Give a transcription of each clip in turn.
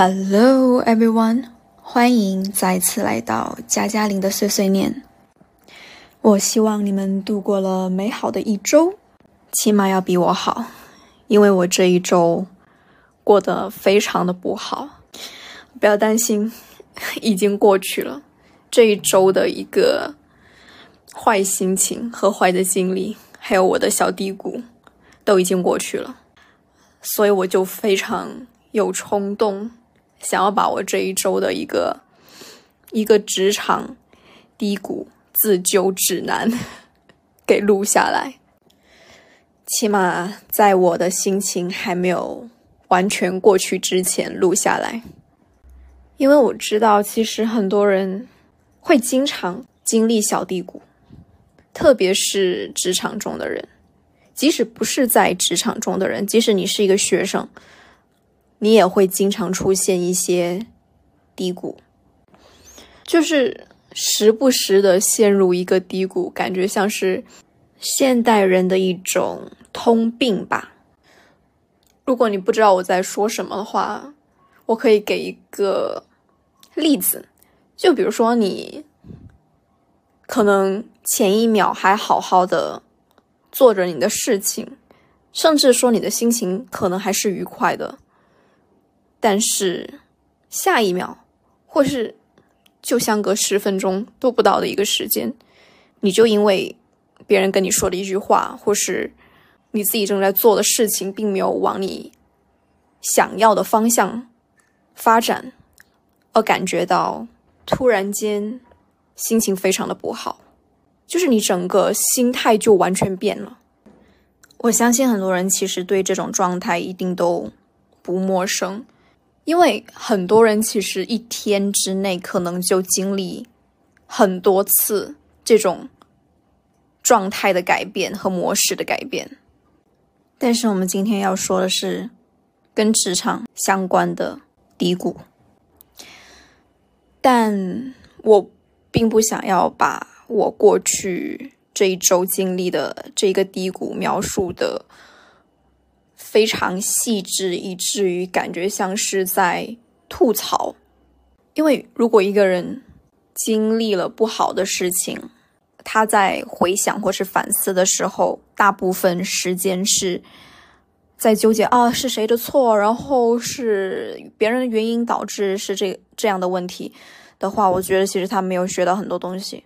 Hello everyone，欢迎再次来到加加林的碎碎念。我希望你们度过了美好的一周，起码要比我好，因为我这一周过得非常的不好。不要担心，已经过去了。这一周的一个坏心情和坏的经历，还有我的小低谷，都已经过去了，所以我就非常有冲动。想要把我这一周的一个一个职场低谷自救指南 给录下来，起码在我的心情还没有完全过去之前录下来，因为我知道其实很多人会经常经历小低谷，特别是职场中的人，即使不是在职场中的人，即使你是一个学生。你也会经常出现一些低谷，就是时不时的陷入一个低谷，感觉像是现代人的一种通病吧。如果你不知道我在说什么的话，我可以给一个例子，就比如说你可能前一秒还好好的做着你的事情，甚至说你的心情可能还是愉快的。但是，下一秒，或是就相隔十分钟都不到的一个时间，你就因为别人跟你说的一句话，或是你自己正在做的事情，并没有往你想要的方向发展，而感觉到突然间心情非常的不好，就是你整个心态就完全变了。我相信很多人其实对这种状态一定都不陌生。因为很多人其实一天之内可能就经历很多次这种状态的改变和模式的改变，但是我们今天要说的是跟职场相关的低谷，但我并不想要把我过去这一周经历的这个低谷描述的。非常细致，以至于感觉像是在吐槽。因为如果一个人经历了不好的事情，他在回想或是反思的时候，大部分时间是在纠结啊是谁的错，然后是别人的原因导致是这这样的问题的话，我觉得其实他没有学到很多东西，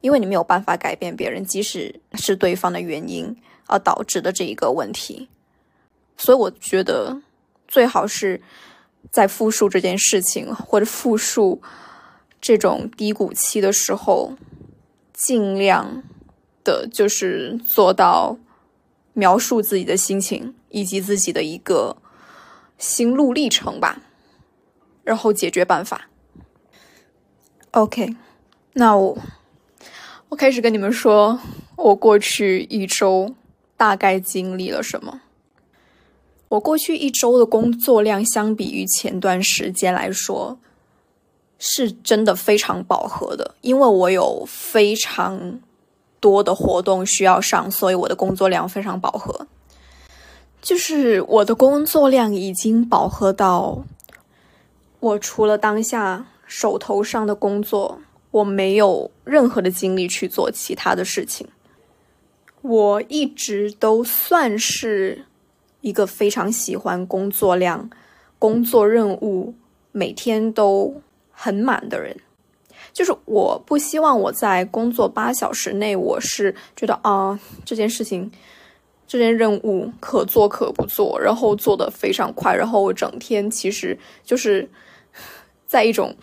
因为你没有办法改变别人，即使是对方的原因而导致的这一个问题。所以我觉得，最好是在复述这件事情或者复述这种低谷期的时候，尽量的就是做到描述自己的心情以及自己的一个心路历程吧，然后解决办法。OK，那我我开始跟你们说，我过去一周大概经历了什么。我过去一周的工作量，相比于前段时间来说，是真的非常饱和的。因为我有非常多的活动需要上，所以我的工作量非常饱和。就是我的工作量已经饱和到，我除了当下手头上的工作，我没有任何的精力去做其他的事情。我一直都算是。一个非常喜欢工作量、工作任务每天都很满的人，就是我不希望我在工作八小时内，我是觉得啊这件事情、这件任务可做可不做，然后做的非常快，然后我整天其实就是在一种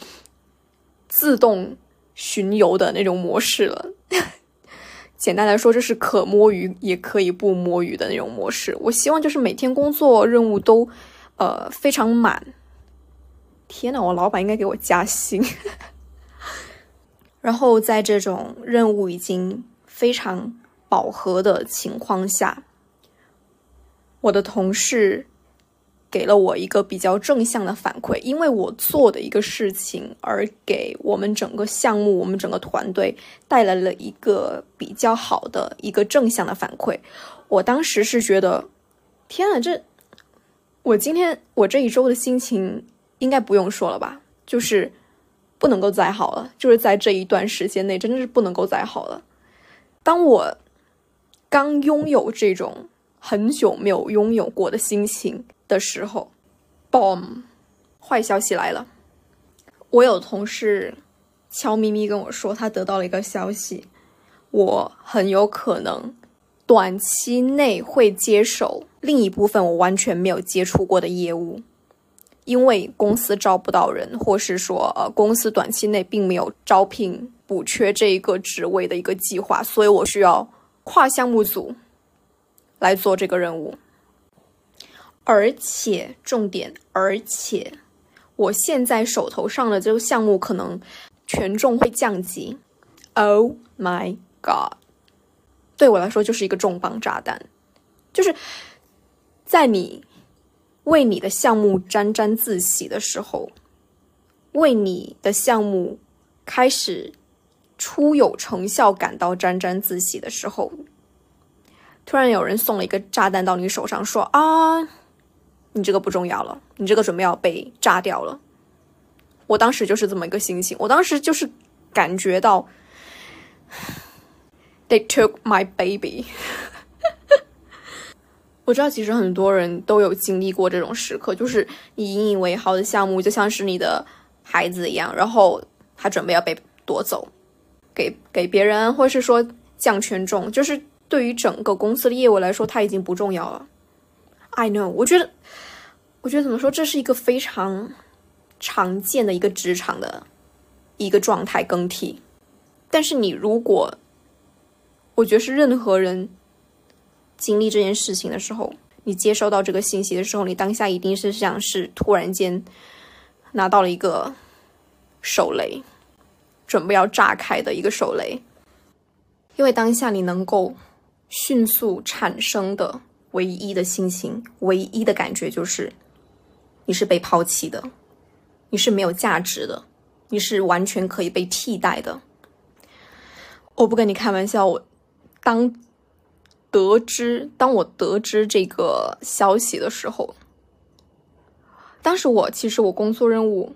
自动巡游的那种模式了。简单来说，这是可摸鱼也可以不摸鱼的那种模式。我希望就是每天工作任务都，呃，非常满。天呐，我老板应该给我加薪。然后在这种任务已经非常饱和的情况下，我的同事。给了我一个比较正向的反馈，因为我做的一个事情，而给我们整个项目、我们整个团队带来了一个比较好的一个正向的反馈。我当时是觉得，天啊，这我今天我这一周的心情应该不用说了吧？就是不能够再好了，就是在这一段时间内，真的是不能够再好了。当我刚拥有这种很久没有拥有过的心情的时候，boom，坏消息来了！我有同事悄咪咪跟我说，他得到了一个消息，我很有可能短期内会接手另一部分我完全没有接触过的业务。因为公司招不到人，或是说呃公司短期内并没有招聘补缺这一个职位的一个计划，所以我需要跨项目组来做这个任务。而且重点，而且我现在手头上的这个项目可能权重会降级。Oh my god！对我来说就是一个重磅炸弹，就是在你。为你的项目沾沾自喜的时候，为你的项目开始初有成效感到沾沾自喜的时候，突然有人送了一个炸弹到你手上，说：“啊，你这个不重要了，你这个准备要被炸掉了。”我当时就是这么一个心情，我当时就是感觉到，They took my baby。我知道，其实很多人都有经历过这种时刻，就是你引以为豪的项目，就像是你的孩子一样，然后他准备要被夺走，给给别人，或是说降权重，就是对于整个公司的业务来说，它已经不重要了。I know，我觉得，我觉得怎么说，这是一个非常常见的一个职场的一个状态更替。但是你如果，我觉得是任何人。经历这件事情的时候，你接收到这个信息的时候，你当下一定是像是突然间拿到了一个手雷，准备要炸开的一个手雷。因为当下你能够迅速产生的唯一的心情、唯一的感觉，就是你是被抛弃的，你是没有价值的，你是完全可以被替代的。我不跟你开玩笑，我当。得知，当我得知这个消息的时候，当时我其实我工作任务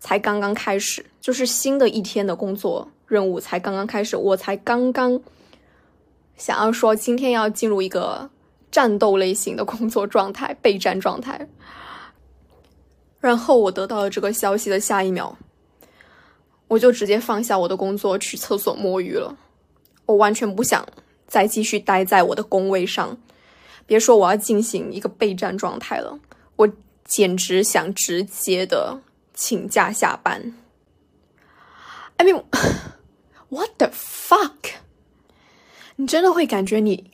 才刚刚开始，就是新的一天的工作任务才刚刚开始，我才刚刚想要说今天要进入一个战斗类型的工作状态，备战状态。然后我得到了这个消息的下一秒，我就直接放下我的工作去厕所摸鱼了，我完全不想。再继续待在我的工位上，别说我要进行一个备战状态了，我简直想直接的请假下班。I mean, what the fuck？你真的会感觉你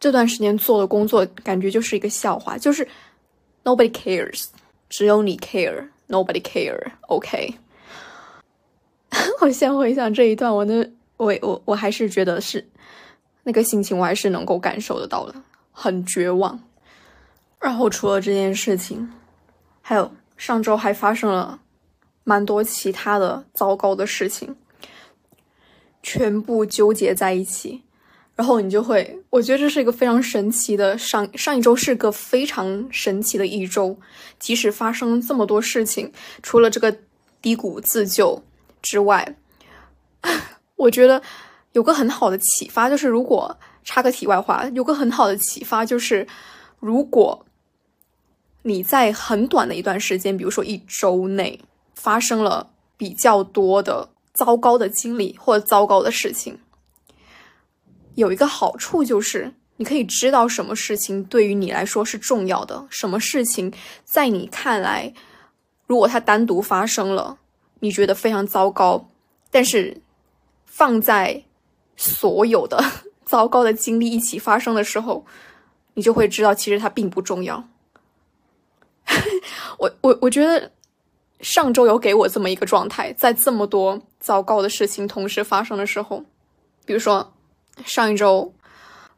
这段时间做的工作感觉就是一个笑话，就是 nobody cares，只有你 care，nobody care。OK，我先回想这一段，我的我我我还是觉得是。那个心情我还是能够感受得到的，很绝望。然后除了这件事情，还有上周还发生了蛮多其他的糟糕的事情，全部纠结在一起。然后你就会，我觉得这是一个非常神奇的上上一周是个非常神奇的一周，即使发生这么多事情，除了这个低谷自救之外，我觉得。有个很好的启发，就是如果插个题外话，有个很好的启发就是，如果你在很短的一段时间，比如说一周内发生了比较多的糟糕的经历或糟糕的事情，有一个好处就是你可以知道什么事情对于你来说是重要的，什么事情在你看来，如果它单独发生了，你觉得非常糟糕，但是放在所有的糟糕的经历一起发生的时候，你就会知道，其实它并不重要。我我我觉得上周有给我这么一个状态，在这么多糟糕的事情同时发生的时候，比如说上一周，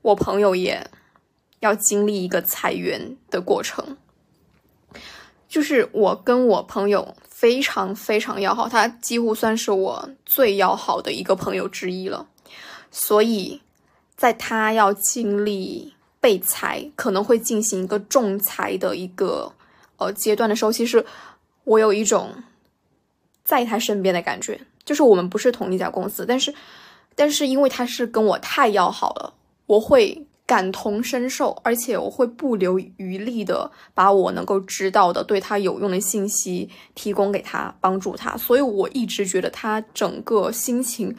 我朋友也要经历一个裁员的过程，就是我跟我朋友非常非常要好，他几乎算是我最要好的一个朋友之一了。所以，在他要经历被裁，可能会进行一个仲裁的一个呃阶段的时候，其实我有一种在他身边的感觉，就是我们不是同一家公司，但是，但是因为他是跟我太要好了，我会感同身受，而且我会不留余力的把我能够知道的对他有用的信息提供给他，帮助他。所以我一直觉得他整个心情，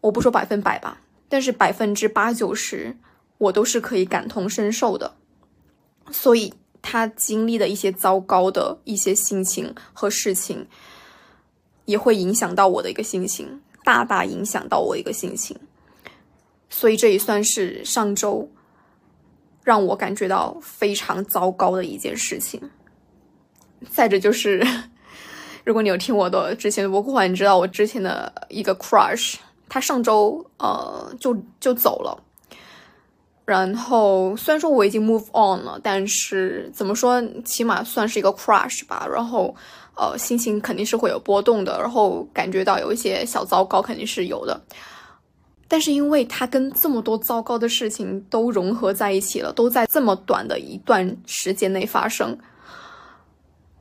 我不说百分百吧，但是百分之八九十，我都是可以感同身受的。所以。他经历的一些糟糕的一些心情和事情，也会影响到我的一个心情，大大影响到我一个心情。所以这也算是上周让我感觉到非常糟糕的一件事情。再者就是，如果你有听我的之前的播客，你知道我之前的一个 crush，他上周呃就就走了。然后虽然说我已经 move on 了，但是怎么说，起码算是一个 crush 吧。然后，呃，心情肯定是会有波动的，然后感觉到有一些小糟糕肯定是有的。但是因为他跟这么多糟糕的事情都融合在一起了，都在这么短的一段时间内发生，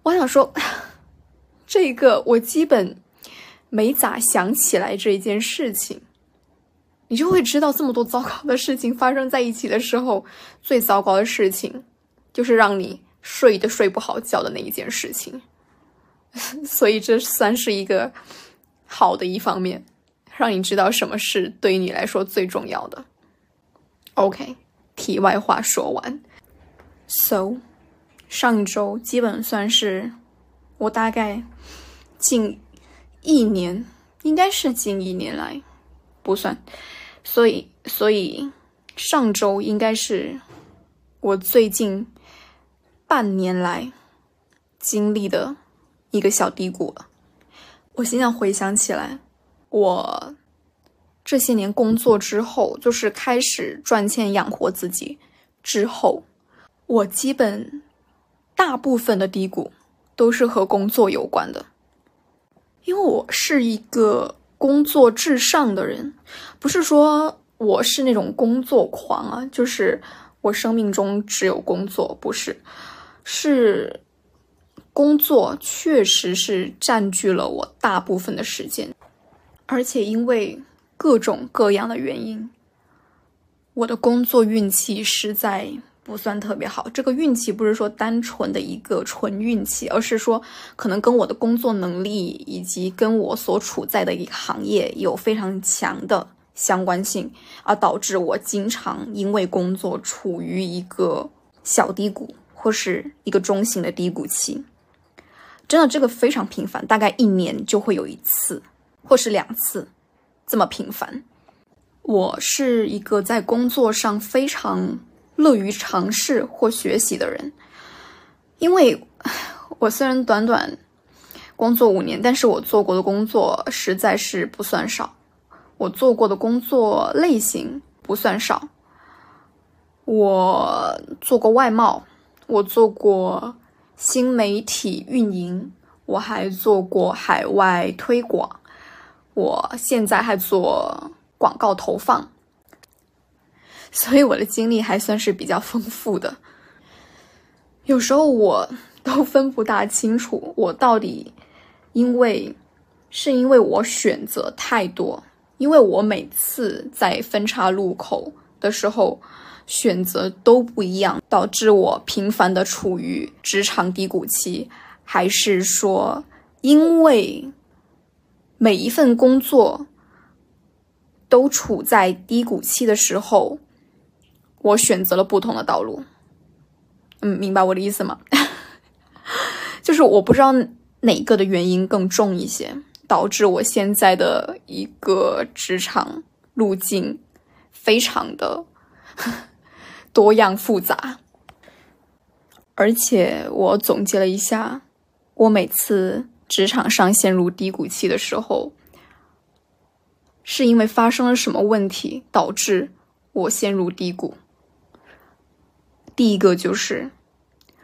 我想说，这个我基本没咋想起来这一件事情。你就会知道，这么多糟糕的事情发生在一起的时候，最糟糕的事情就是让你睡都睡不好觉的那一件事情。所以这算是一个好的一方面，让你知道什么是对于你来说最重要的。OK，题外话说完。So，上周基本算是我大概近一年，应该是近一年来不算。所以，所以上周应该是我最近半年来经历的一个小低谷了。我现在回想起来，我这些年工作之后，就是开始赚钱养活自己之后，我基本大部分的低谷都是和工作有关的，因为我是一个。工作至上的人，不是说我是那种工作狂啊，就是我生命中只有工作，不是，是工作确实是占据了我大部分的时间，而且因为各种各样的原因，我的工作运气实在。不算特别好，这个运气不是说单纯的一个纯运气，而是说可能跟我的工作能力以及跟我所处在的一个行业有非常强的相关性，而导致我经常因为工作处于一个小低谷或是一个中型的低谷期。真的，这个非常频繁，大概一年就会有一次或是两次这么频繁。我是一个在工作上非常。乐于尝试或学习的人，因为我虽然短短工作五年，但是我做过的工作实在是不算少，我做过的工作类型不算少。我做过外贸，我做过新媒体运营，我还做过海外推广，我现在还做广告投放。所以我的经历还算是比较丰富的，有时候我都分不大清楚，我到底因为是因为我选择太多，因为我每次在分岔路口的时候选择都不一样，导致我频繁的处于职场低谷期，还是说因为每一份工作都处在低谷期的时候。我选择了不同的道路，嗯，明白我的意思吗？就是我不知道哪个的原因更重一些，导致我现在的一个职场路径非常的多样复杂。而且我总结了一下，我每次职场上陷入低谷期的时候，是因为发生了什么问题导致我陷入低谷。第一个就是，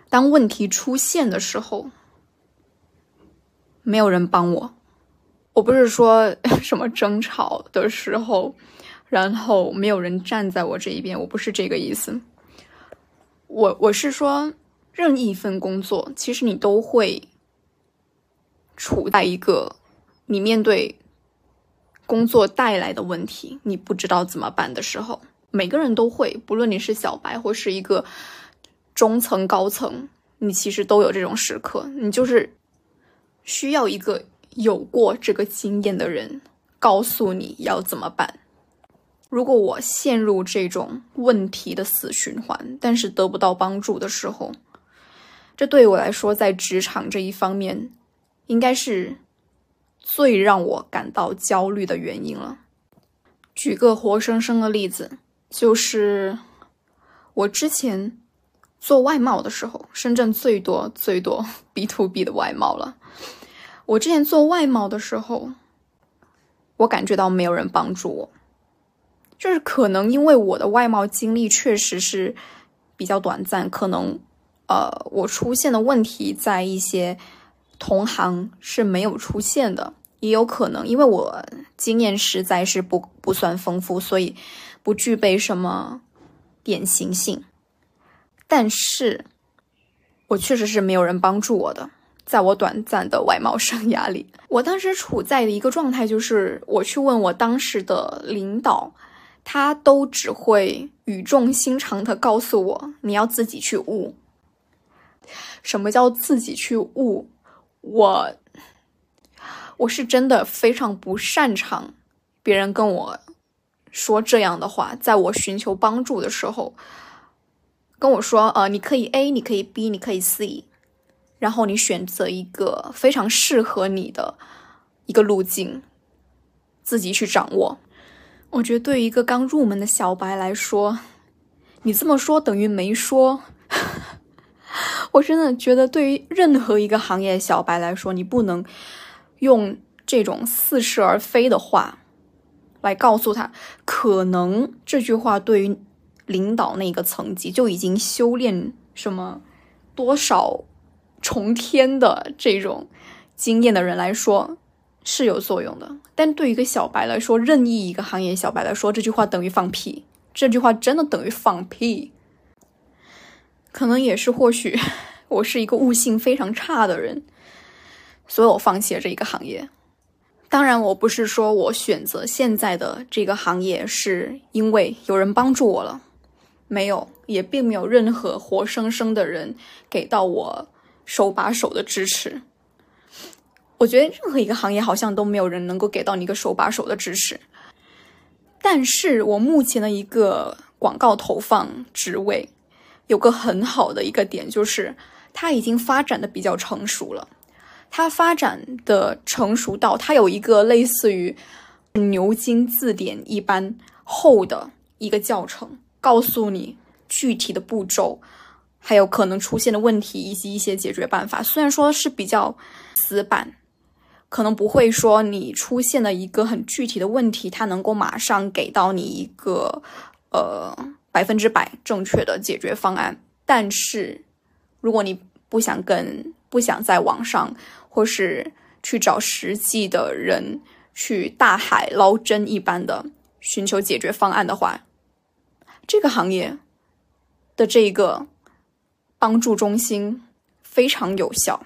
当问题出现的时候，没有人帮我。我不是说什么争吵的时候，然后没有人站在我这一边，我不是这个意思。我我是说，任意一份工作，其实你都会处在一个你面对工作带来的问题，你不知道怎么办的时候，每个人都会，不论你是小白或是一个中层、高层，你其实都有这种时刻，你就是需要一个有过这个经验的人告诉你要怎么办。如果我陷入这种问题的死循环，但是得不到帮助的时候，这对我来说，在职场这一方面，应该是最让我感到焦虑的原因了。举个活生生的例子，就是我之前做外贸的时候，深圳最多最多 B to B 的外贸了。我之前做外贸的时候，我感觉到没有人帮助我，就是可能因为我的外贸经历确实是比较短暂，可能。呃，我出现的问题在一些同行是没有出现的，也有可能因为我经验实在是不不算丰富，所以不具备什么典型性。但是，我确实是没有人帮助我的，在我短暂的外贸生涯里，我当时处在的一个状态就是，我去问我当时的领导，他都只会语重心长的告诉我，你要自己去悟。什么叫自己去悟？我我是真的非常不擅长别人跟我说这样的话。在我寻求帮助的时候，跟我说：“呃，你可以 A，你可以 B，你可以 C，然后你选择一个非常适合你的一个路径，自己去掌握。”我觉得对于一个刚入门的小白来说，你这么说等于没说。我真的觉得，对于任何一个行业小白来说，你不能用这种似是而非的话来告诉他。可能这句话对于领导那个层级就已经修炼什么多少重天的这种经验的人来说是有作用的，但对于一个小白来说，任意一个行业小白来说，这句话等于放屁。这句话真的等于放屁。可能也是，或许 我是一个悟性非常差的人，所以我放弃了这一个行业。当然，我不是说我选择现在的这个行业是因为有人帮助我了，没有，也并没有任何活生生的人给到我手把手的支持。我觉得任何一个行业好像都没有人能够给到你一个手把手的支持。但是我目前的一个广告投放职位。有个很好的一个点，就是它已经发展的比较成熟了。它发展的成熟到它有一个类似于牛津字典一般厚的一个教程，告诉你具体的步骤，还有可能出现的问题以及一些解决办法。虽然说是比较死板，可能不会说你出现了一个很具体的问题，它能够马上给到你一个呃。百分之百正确的解决方案，但是如果你不想跟不想在网上或是去找实际的人去大海捞针一般的寻求解决方案的话，这个行业的这一个帮助中心非常有效，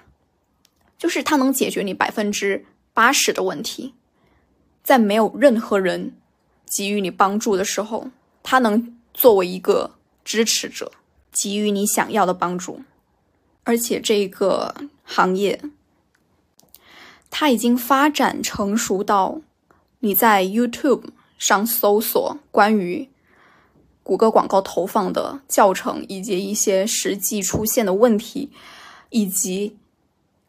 就是它能解决你百分之八十的问题，在没有任何人给予你帮助的时候，它能。作为一个支持者，给予你想要的帮助，而且这个行业，它已经发展成熟到你在 YouTube 上搜索关于谷歌广告投放的教程，以及一些实际出现的问题，以及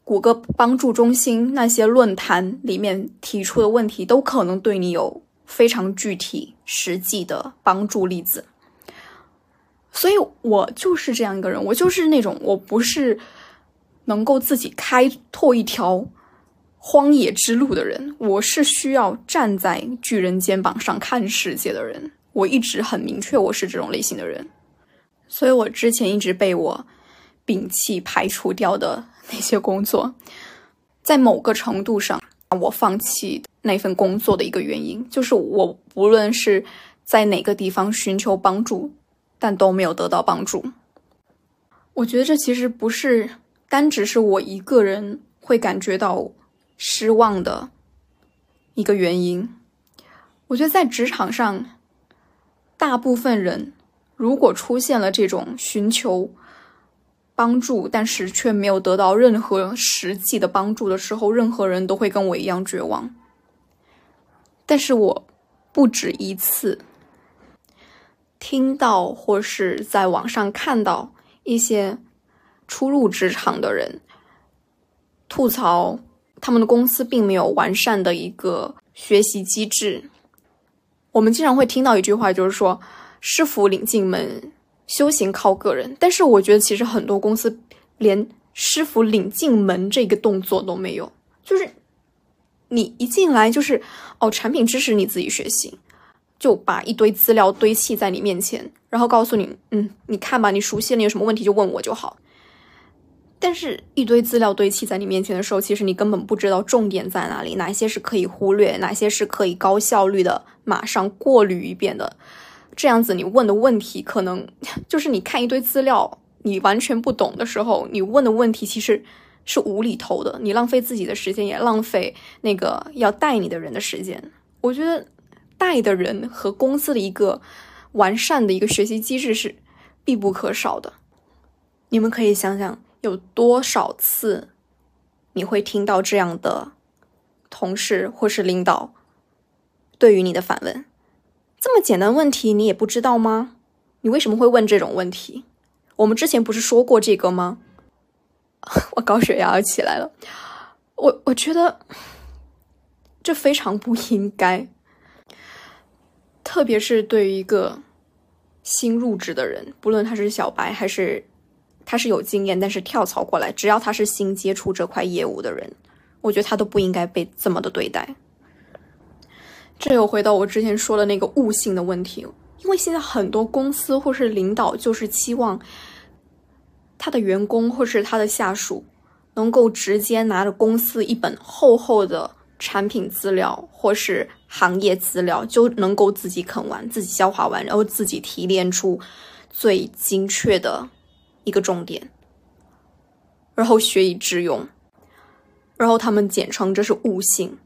谷歌帮助中心那些论坛里面提出的问题，都可能对你有非常具体、实际的帮助例子。所以我就是这样一个人，我就是那种我不是能够自己开拓一条荒野之路的人，我是需要站在巨人肩膀上看世界的人。我一直很明确，我是这种类型的人。所以我之前一直被我摒弃、排除掉的那些工作，在某个程度上，我放弃那份工作的一个原因，就是我无论是在哪个地方寻求帮助。但都没有得到帮助。我觉得这其实不是单只是我一个人会感觉到失望的一个原因。我觉得在职场上，大部分人如果出现了这种寻求帮助，但是却没有得到任何实际的帮助的时候，任何人都会跟我一样绝望。但是我不止一次听到或是在网上看到一些初入职场的人吐槽，他们的公司并没有完善的一个学习机制。我们经常会听到一句话，就是说“师傅领进门，修行靠个人”。但是我觉得，其实很多公司连“师傅领进门”这个动作都没有。就是你一进来，就是哦，产品知识你自己学习，就把一堆资料堆砌在你面前，然后告诉你：“嗯，你看吧，你熟悉了，你有什么问题就问我就好。”但是，一堆资料堆砌在你面前的时候，其实你根本不知道重点在哪里，哪些是可以忽略，哪些是可以高效率的马上过滤一遍的。这样子，你问的问题可能 就是你看一堆资料，你完全不懂的时候，你问的问题其实是无厘头的，你浪费自己的时间，也浪费那个要带你的人的时间。我觉得，带的人和公司的一个完善的一个学习机制是必不可少的。你们可以想想。有多少次你会听到这样的同事或是领导对于你的反问？这么简单问题你也不知道吗？你为什么会问这种问题？我们之前不是说过这个吗？我高血压要起来了。我我觉得这非常不应该，特别是对于一个新入职的人，不论他是小白还是。他是有经验，但是跳槽过来，只要他是新接触这块业务的人，我觉得他都不应该被这么的对待。这又回到我之前说的那个悟性的问题，因为现在很多公司或是领导就是期望他的员工或是他的下属能够直接拿着公司一本厚厚的产品资料或是行业资料，就能够自己啃完、自己消化完，然后自己提炼出最精确的。一个重点，然后学以致用，然后他们简称这是悟性。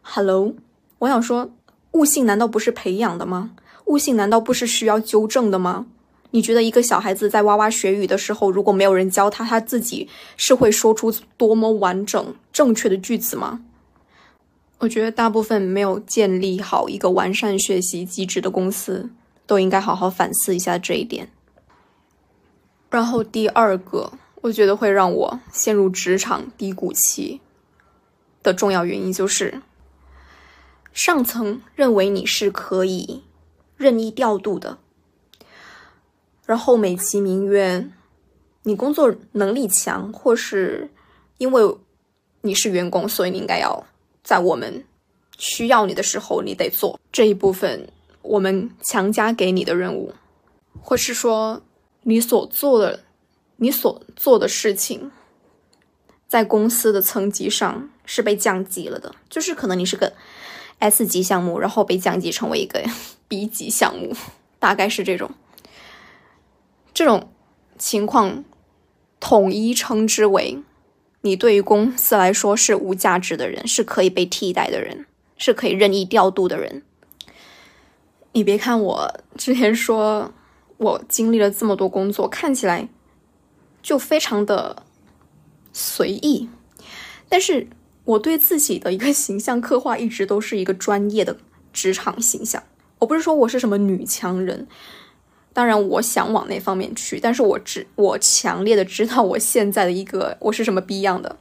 Hello，我想说，悟性难道不是培养的吗？悟性难道不是需要纠正的吗？你觉得一个小孩子在哇哇学语的时候，如果没有人教他，他自己是会说出多么完整正确的句子吗？我觉得大部分没有建立好一个完善学习机制的公司，都应该好好反思一下这一点。然后第二个，我觉得会让我陷入职场低谷期的重要原因就是，上层认为你是可以任意调度的，然后美其名曰你工作能力强，或是因为你是员工，所以你应该要在我们需要你的时候，你得做这一部分我们强加给你的任务，或是说。你所做的，你所做的事情，在公司的层级上是被降级了的。就是可能你是个 S 级项目，然后被降级成为一个 B 级项目，大概是这种。这种情况统一称之为你对于公司来说是无价值的人，是可以被替代的人，是可以任意调度的人。你别看我之前说。我经历了这么多工作，看起来就非常的随意，但是我对自己的一个形象刻画一直都是一个专业的职场形象。我不是说我是什么女强人，当然我想往那方面去，但是我知我强烈的知道我现在的一个我是什么逼样的，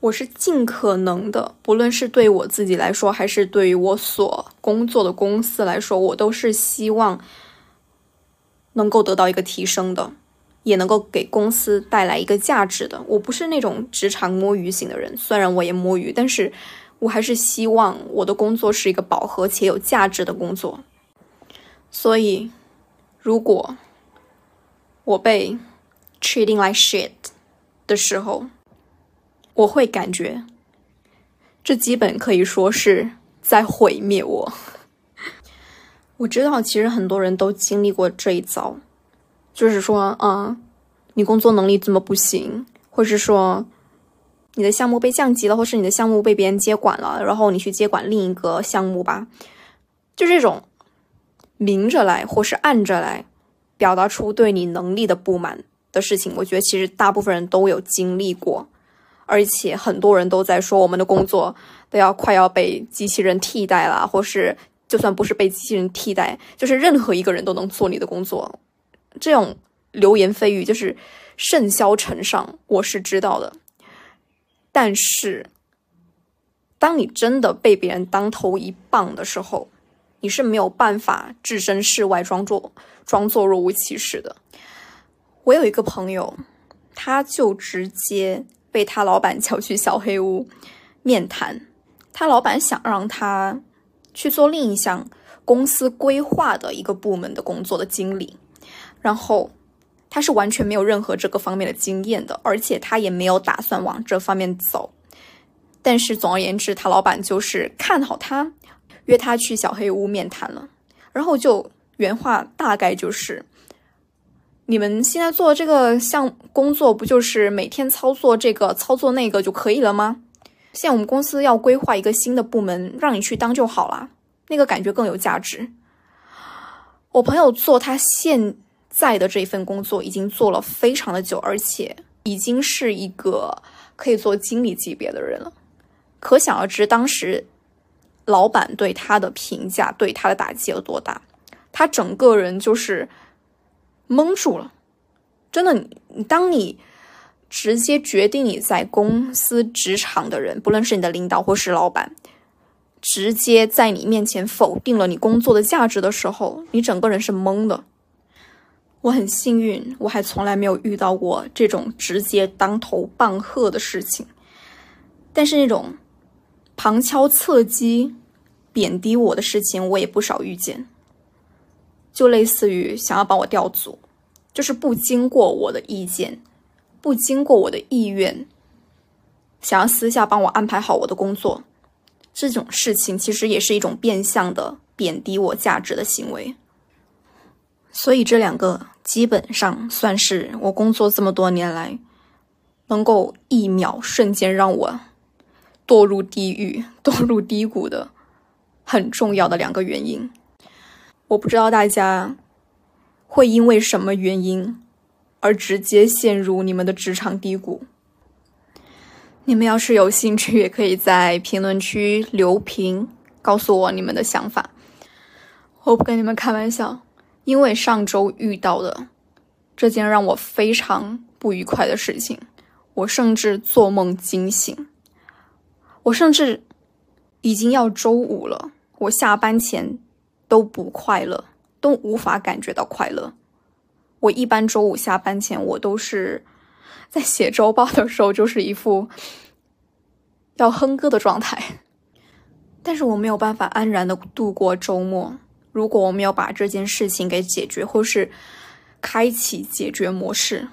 我是尽可能的，不论是对我自己来说，还是对于我所工作的公司来说，我都是希望。能够得到一个提升的，也能够给公司带来一个价值的。我不是那种职场摸鱼型的人，虽然我也摸鱼，但是我还是希望我的工作是一个饱和且有价值的工作。所以，如果我被 treating like shit 的时候，我会感觉这基本可以说是在毁灭我。我知道，其实很多人都经历过这一遭，就是说，啊，你工作能力怎么不行，或是说，你的项目被降级了，或是你的项目被别人接管了，然后你去接管另一个项目吧，就这种明着来或是暗着来表达出对你能力的不满的事情，我觉得其实大部分人都有经历过，而且很多人都在说我们的工作都要快要被机器人替代了，或是就算不是被机器人替代，就是任何一个人都能做你的工作，这种流言蜚语就是甚嚣尘上，我是知道的。但是，当你真的被别人当头一棒的时候，你是没有办法置身事外，装作装作若无其事的。我有一个朋友，他就直接被他老板叫去小黑屋面谈，他老板想让他去做另一项公司规划的一个部门的工作的经理，然后。他是完全没有任何这个方面的经验的，而且他也没有打算往这方面走。但是总而言之，他老板就是看好他，约他去小黑屋面谈了。然后就原话大概就是：你们现在做这个项工作，不就是每天操作这个、操作那个就可以了吗？现在我们公司要规划一个新的部门，让你去当就好了，那个感觉更有价值。我朋友做他现。在的这一份工作已经做了非常的久，而且已经是一个可以做经理级别的人了。可想而知，当时老板对他的评价、对他的打击有多大。他整个人就是懵住了。真的，你当你直接决定你在公司职场的人，不论是你的领导或是老板，直接在你面前否定了你工作的价值的时候，你整个人是懵的。我很幸运，我还从来没有遇到过这种直接当头棒喝的事情。但是那种旁敲侧击、贬低我的事情，我也不少遇见。就类似于想要把我调组，就是不经过我的意见、不经过我的意愿，想要私下帮我安排好我的工作，这种事情其实也是一种变相的贬低我价值的行为。所以这两个基本上算是我工作这么多年来，能够一秒瞬间让我堕入地狱、堕入低谷的很重要的两个原因。我不知道大家会因为什么原因而直接陷入你们的职场低谷。你们要是有兴趣，也可以在评论区留评，告诉我你们的想法。我不跟你们开玩笑。因为上周遇到的这件让我非常不愉快的事情，我甚至做梦惊醒。我甚至已经要周五了，我下班前都不快乐，都无法感觉到快乐。我一般周五下班前，我都是在写周报的时候，就是一副要哼歌的状态。但是我没有办法安然的度过周末。如果我们要把这件事情给解决，或是开启解决模式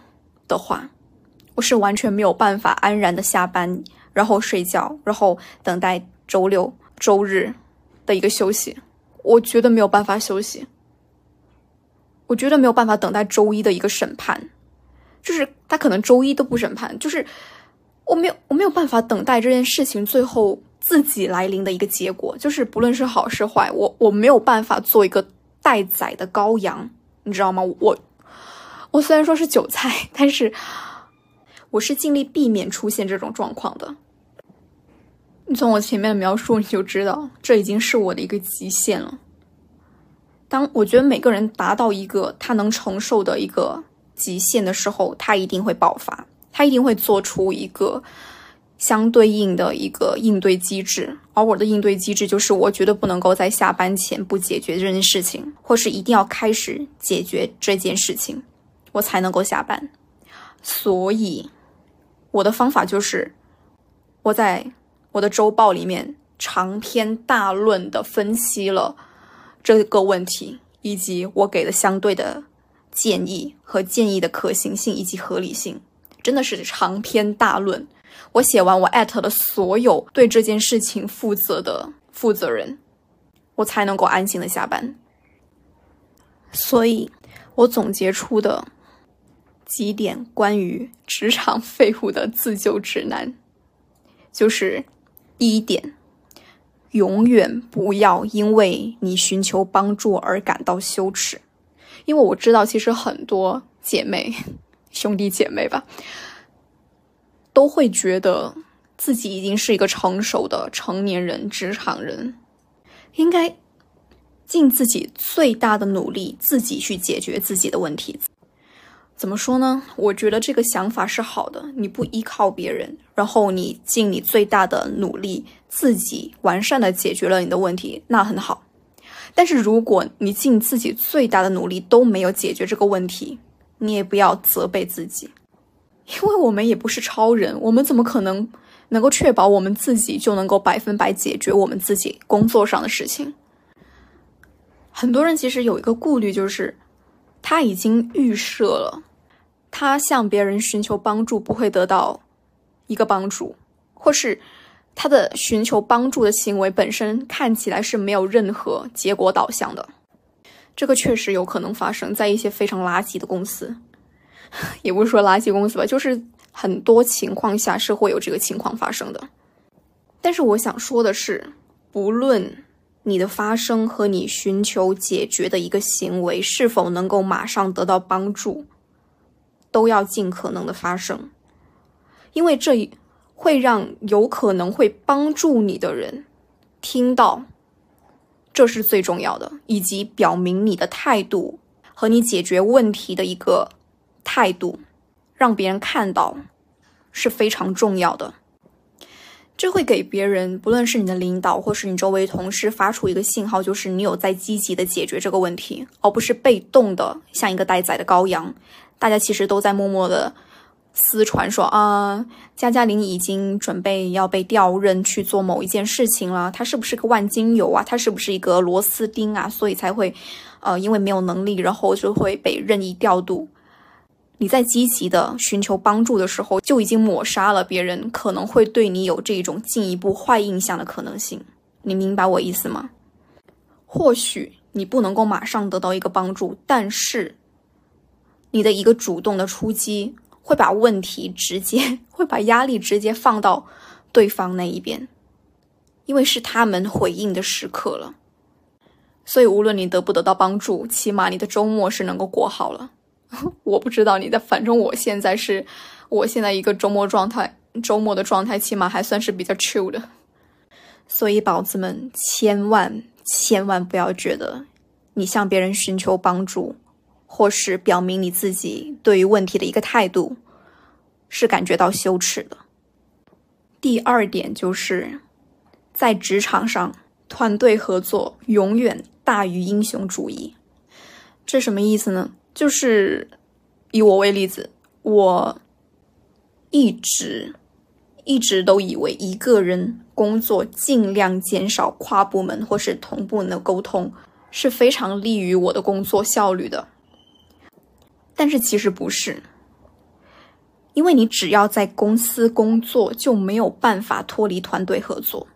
的话，我是完全没有办法安然的下班，然后睡觉，然后等待周六、周日的一个休息。我觉得没有办法休息，我觉得没有办法等待周一的一个审判，就是他可能周一都不审判，就是我没有我没有办法等待这件事情最后。自己来临的一个结果，就是不论是好是坏，我我没有办法做一个待宰的羔羊，你知道吗？我我虽然说是韭菜，但是我是尽力避免出现这种状况的。你从我前面的描述你就知道，这已经是我的一个极限了。当我觉得每个人达到一个他能承受的一个极限的时候，他一定会爆发，他一定会做出一个。相对应的一个应对机制，而我的应对机制就是，我绝对不能够在下班前不解决这件事情，或是一定要开始解决这件事情，我才能够下班。所以，我的方法就是，我在我的周报里面长篇大论的分析了这个问题，以及我给的相对的建议和建议的可行性以及合理性，真的是长篇大论。我写完，我艾特了所有对这件事情负责的负责人，我才能够安心的下班。所以，我总结出的几点关于职场废物的自救指南，就是第一点，永远不要因为你寻求帮助而感到羞耻，因为我知道其实很多姐妹、兄弟姐妹吧，都会觉得自己已经是一个成熟的成年人、职场人，应该尽自己最大的努力，自己去解决自己的问题。怎么说呢？我觉得这个想法是好的。你不依靠别人，然后你尽你最大的努力，自己完善的解决了你的问题，那很好。但是如果你尽自己最大的努力都没有解决这个问题，你也不要责备自己，因为我们也不是超人，我们怎么可能能够确保我们自己就能够百分百解决我们自己工作上的事情？很多人其实有一个顾虑，就是他已经预设了。他向别人寻求帮助不会得到一个帮助，或是他的寻求帮助的行为本身看起来是没有任何结果导向的。这个确实有可能发生在一些非常垃圾的公司，也不是说垃圾公司吧，就是很多情况下是会有这个情况发生的。但是我想说的是，不论你的发生和你寻求解决的一个行为是否能够马上得到帮助。都要尽可能的发生，因为这会让有可能会帮助你的人听到，这是最重要的，以及表明你的态度和你解决问题的一个态度，让别人看到是非常重要的。这会给别人，不论是你的领导或是你周围同事，发出一个信号，就是你有在积极的解决这个问题，而不是被动的像一个待宰的羔羊。大家其实都在默默的私传说啊，加加林已经准备要被调任去做某一件事情了。他是不是个万金油啊？他是不是一个螺丝钉啊？所以才会，呃，因为没有能力，然后就会被任意调度。你在积极的寻求帮助的时候，就已经抹杀了别人可能会对你有这种进一步坏印象的可能性。你明白我意思吗？或许你不能够马上得到一个帮助，但是。你的一个主动的出击，会把问题直接，会把压力直接放到对方那一边，因为是他们回应的时刻了。所以无论你得不得到帮助，起码你的周末是能够过好了。我不知道你的，反正我现在是，我现在一个周末状态，周末的状态起码还算是比较 chill 的。所以宝子们，千万千万不要觉得你向别人寻求帮助。或是表明你自己对于问题的一个态度，是感觉到羞耻的。第二点就是，在职场上，团队合作永远大于英雄主义。这什么意思呢？就是以我为例子，我一直一直都以为一个人工作尽量减少跨部门或是同部门的沟通，是非常利于我的工作效率的。但是其实不是，因为你只要在公司工作，就没有办法脱离团队合作。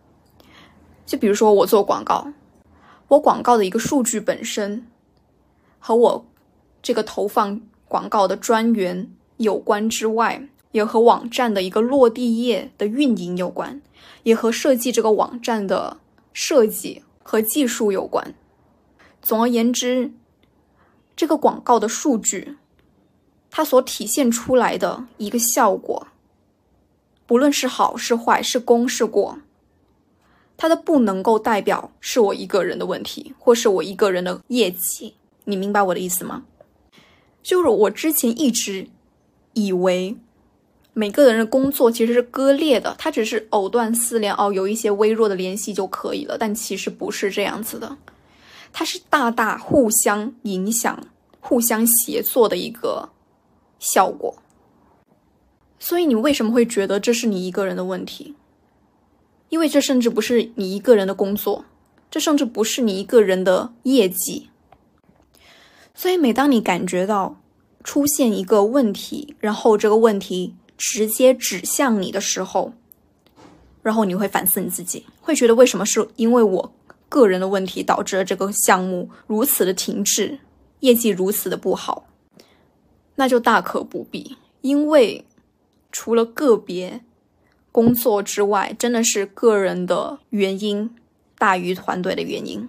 就比如说我做广告，我广告的一个数据本身和我这个投放广告的专员有关之外，也和网站的一个落地页的运营有关，也和设计这个网站的设计和技术有关。总而言之，这个广告的数据。它所体现出来的一个效果，不论是好是坏，是功是过，它的不能够代表是我一个人的问题，或是我一个人的业绩。你明白我的意思吗？就是我之前一直以为每个人的工作其实是割裂的，它只是藕断丝连哦，有一些微弱的联系就可以了。但其实不是这样子的，它是大大互相影响、互相协作的一个。效果，所以你为什么会觉得这是你一个人的问题？因为这甚至不是你一个人的工作，这甚至不是你一个人的业绩。所以每当你感觉到出现一个问题，然后这个问题直接指向你的时候，然后你会反思你自己，会觉得为什么是因为我个人的问题导致了这个项目如此的停滞，业绩如此的不好。那就大可不必，因为除了个别工作之外，真的是个人的原因大于团队的原因。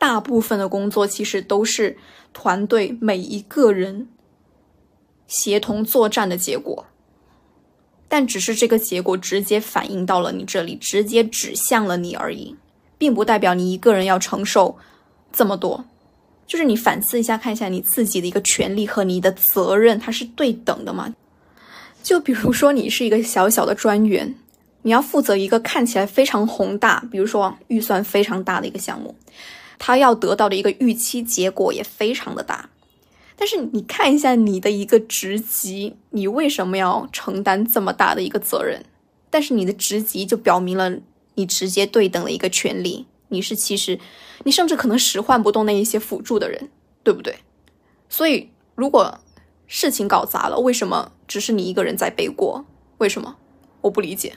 大部分的工作其实都是团队每一个人协同作战的结果，但只是这个结果直接反映到了你这里，直接指向了你而已，并不代表你一个人要承受这么多。就是你反思一下，看一下你自己的一个权利和你的责任，它是对等的吗？就比如说，你是一个小小的专员，你要负责一个看起来非常宏大，比如说预算非常大的一个项目，他要得到的一个预期结果也非常的大。但是你看一下你的一个职级，你为什么要承担这么大的一个责任？但是你的职级就表明了你直接对等的一个权利。你是其实，你甚至可能使唤不动那一些辅助的人，对不对？所以如果事情搞砸了，为什么只是你一个人在背锅？为什么？我不理解，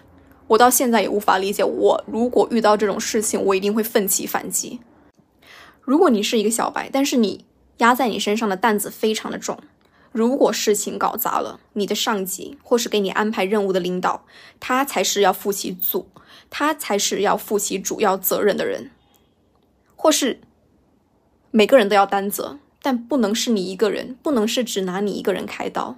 我到现在也无法理解。我如果遇到这种事情，我一定会奋起反击。如果你是一个小白，但是你压在你身上的担子非常的重，如果事情搞砸了，你的上级或是给你安排任务的领导，他才是要负起主。他才是要负起主要责任的人，或是每个人都要担责，但不能是你一个人，不能是只拿你一个人开刀。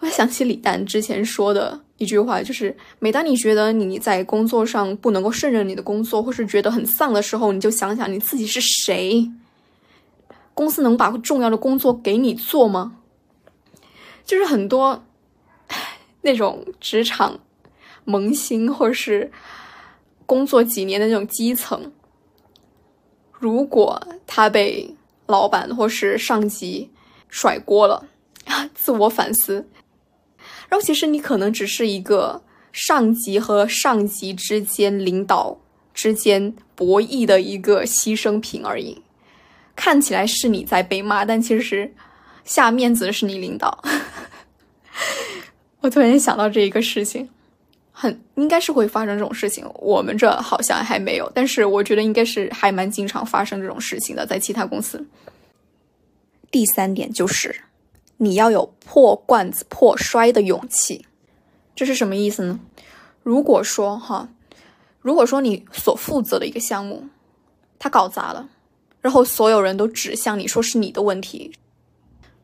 我想起李诞之前说的一句话，就是每当你觉得你在工作上不能够胜任你的工作，或是觉得很丧的时候，你就想想你自己是谁，公司能把重要的工作给你做吗？就是很多那种职场。萌新或是工作几年的那种基层，如果他被老板或是上级甩锅了，自我反思，然后其实你可能只是一个上级和上级之间、领导之间博弈的一个牺牲品而已。看起来是你在被骂，但其实下面子的是你领导。我突然想到这一个事情。很应该是会发生这种事情，我们这好像还没有，但是我觉得应该是还蛮经常发生这种事情的，在其他公司。第三点就是你要有破罐子破摔的勇气，这是什么意思呢？如果说哈，如果说你所负责的一个项目它搞砸了，然后所有人都指向你说是你的问题，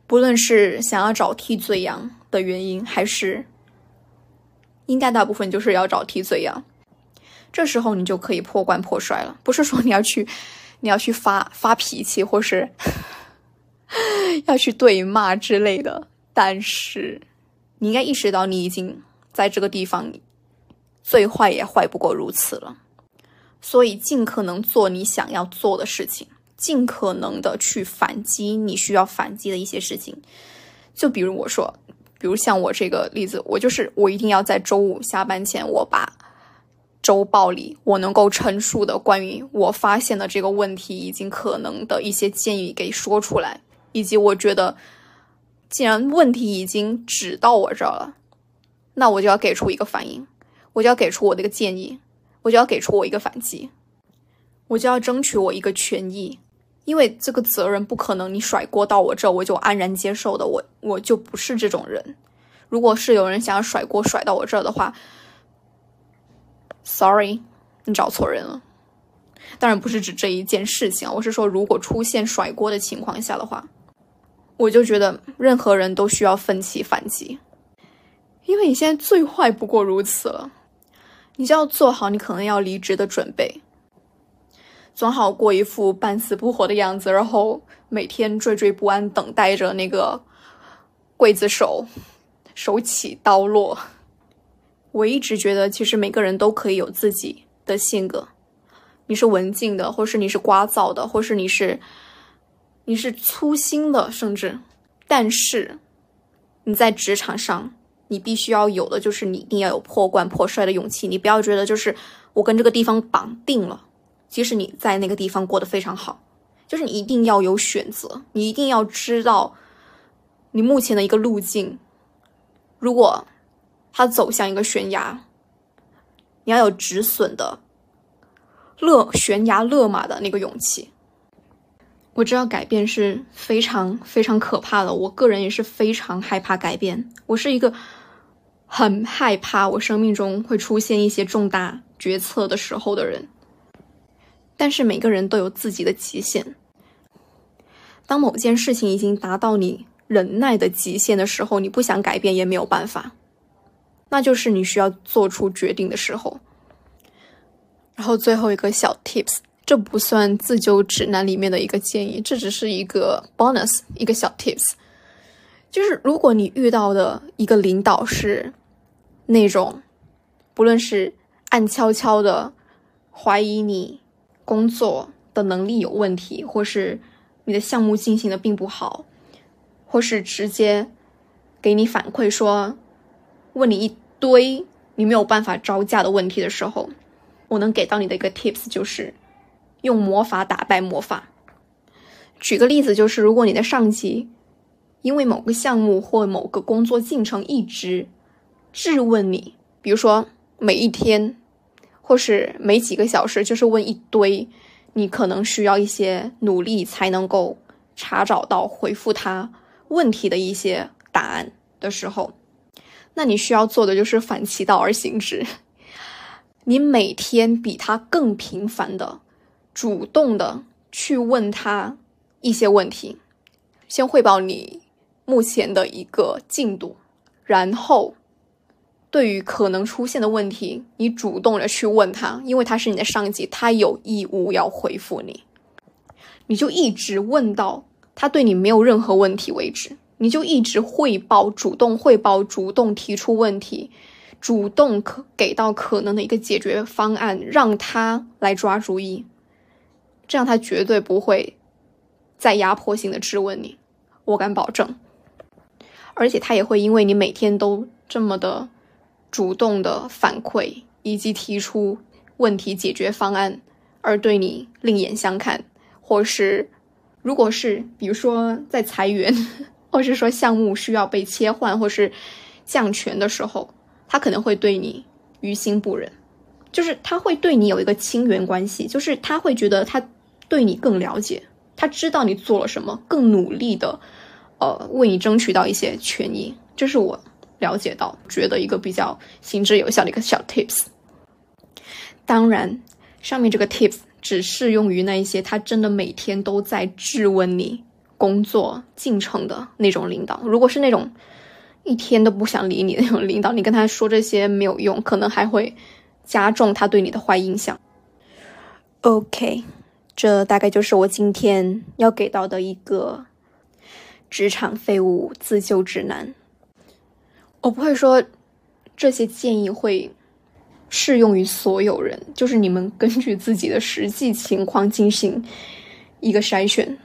不论是想要找替罪羊的原因，还是。应该大部分就是要找替罪羊，这时候你就可以破罐破摔了。不是说你要去，你要去发发脾气，或是 要去对骂之类的。但是你应该意识到，你已经在这个地方，最坏也坏不过如此了。所以尽可能做你想要做的事情，尽可能的去反击你需要反击的一些事情。就比如我说。比如像我这个例子，我就是我一定要在周五下班前，我把周报里我能够陈述的关于我发现的这个问题以及可能的一些建议给说出来，以及我觉得既然问题已经指到我这儿了，那我就要给出一个反应，我就要给出我的一个建议，我就要给出我一个反击，我就要争取我一个权益。因为这个责任不可能你甩锅到我这我就安然接受的，我我就不是这种人。如果是有人想要甩锅甩到我这儿的话，sorry，你找错人了。当然不是指这一件事情啊，我是说如果出现甩锅的情况下的话，我就觉得任何人都需要奋起反击，因为你现在最坏不过如此了，你就要做好你可能要离职的准备。总好过一副半死不活的样子，然后每天惴惴不安，等待着那个刽子手手起刀落。我一直觉得，其实每个人都可以有自己的性格。你是文静的，或是你是聒噪的，或是你是你是粗心的，甚至，但是你在职场上，你必须要有的就是你一定要有破罐破摔的勇气。你不要觉得就是我跟这个地方绑定了。即使你在那个地方过得非常好，就是你一定要有选择，你一定要知道你目前的一个路径。如果它走向一个悬崖，你要有止损的勒悬崖勒马的那个勇气。我知道改变是非常非常可怕的，我个人也是非常害怕改变。我是一个很害怕我生命中会出现一些重大决策的时候的人。但是每个人都有自己的极限。当某件事情已经达到你忍耐的极限的时候，你不想改变也没有办法，那就是你需要做出决定的时候。然后最后一个小 tips，这不算自救指南里面的一个建议，这只是一个 bonus，一个小 tips，就是如果你遇到的一个领导是那种，不论是暗悄悄的怀疑你。工作的能力有问题，或是你的项目进行的并不好，或是直接给你反馈说问你一堆你没有办法招架的问题的时候，我能给到你的一个 tips 就是用魔法打败魔法。举个例子，就是如果你的上级因为某个项目或某个工作进程一直质问你，比如说每一天。或是每几个小时就是问一堆，你可能需要一些努力才能够查找到回复他问题的一些答案的时候，那你需要做的就是反其道而行之，你每天比他更频繁的、主动的去问他一些问题，先汇报你目前的一个进度，然后。对于可能出现的问题，你主动的去问他，因为他是你的上级，他有义务要回复你。你就一直问到他对你没有任何问题为止，你就一直汇报，主动汇报，主动提出问题，主动可给到可能的一个解决方案，让他来抓主意，这样他绝对不会再压迫性的质问你，我敢保证。而且他也会因为你每天都这么的。主动的反馈以及提出问题解决方案，而对你另眼相看，或是如果是比如说在裁员，或是说项目需要被切换或是降权的时候，他可能会对你于心不忍，就是他会对你有一个亲缘关系，就是他会觉得他对你更了解，他知道你做了什么，更努力的呃为你争取到一些权益，这是我。了解到，觉得一个比较行之有效的一个小 tips。当然，上面这个 tips 只适用于那一些他真的每天都在质问你工作进程的那种领导。如果是那种一天都不想理你那种领导，你跟他说这些没有用，可能还会加重他对你的坏印象。OK，这大概就是我今天要给到的一个职场废物自救指南。我不会说这些建议会适用于所有人，就是你们根据自己的实际情况进行一个筛选。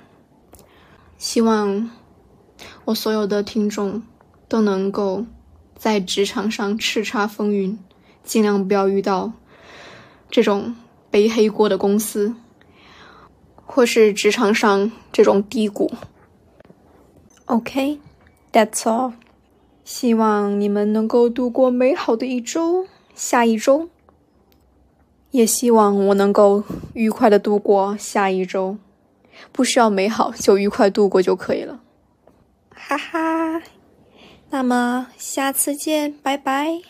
希望我所有的听众都能够在职场上叱咤风云，尽量不要遇到这种背黑锅的公司，或是职场上这种低谷。OK，that's all。希望你们能够度过美好的一周，下一周，也希望我能够愉快的度过下一周，不需要美好，就愉快度过就可以了，哈哈。那么下次见，拜拜。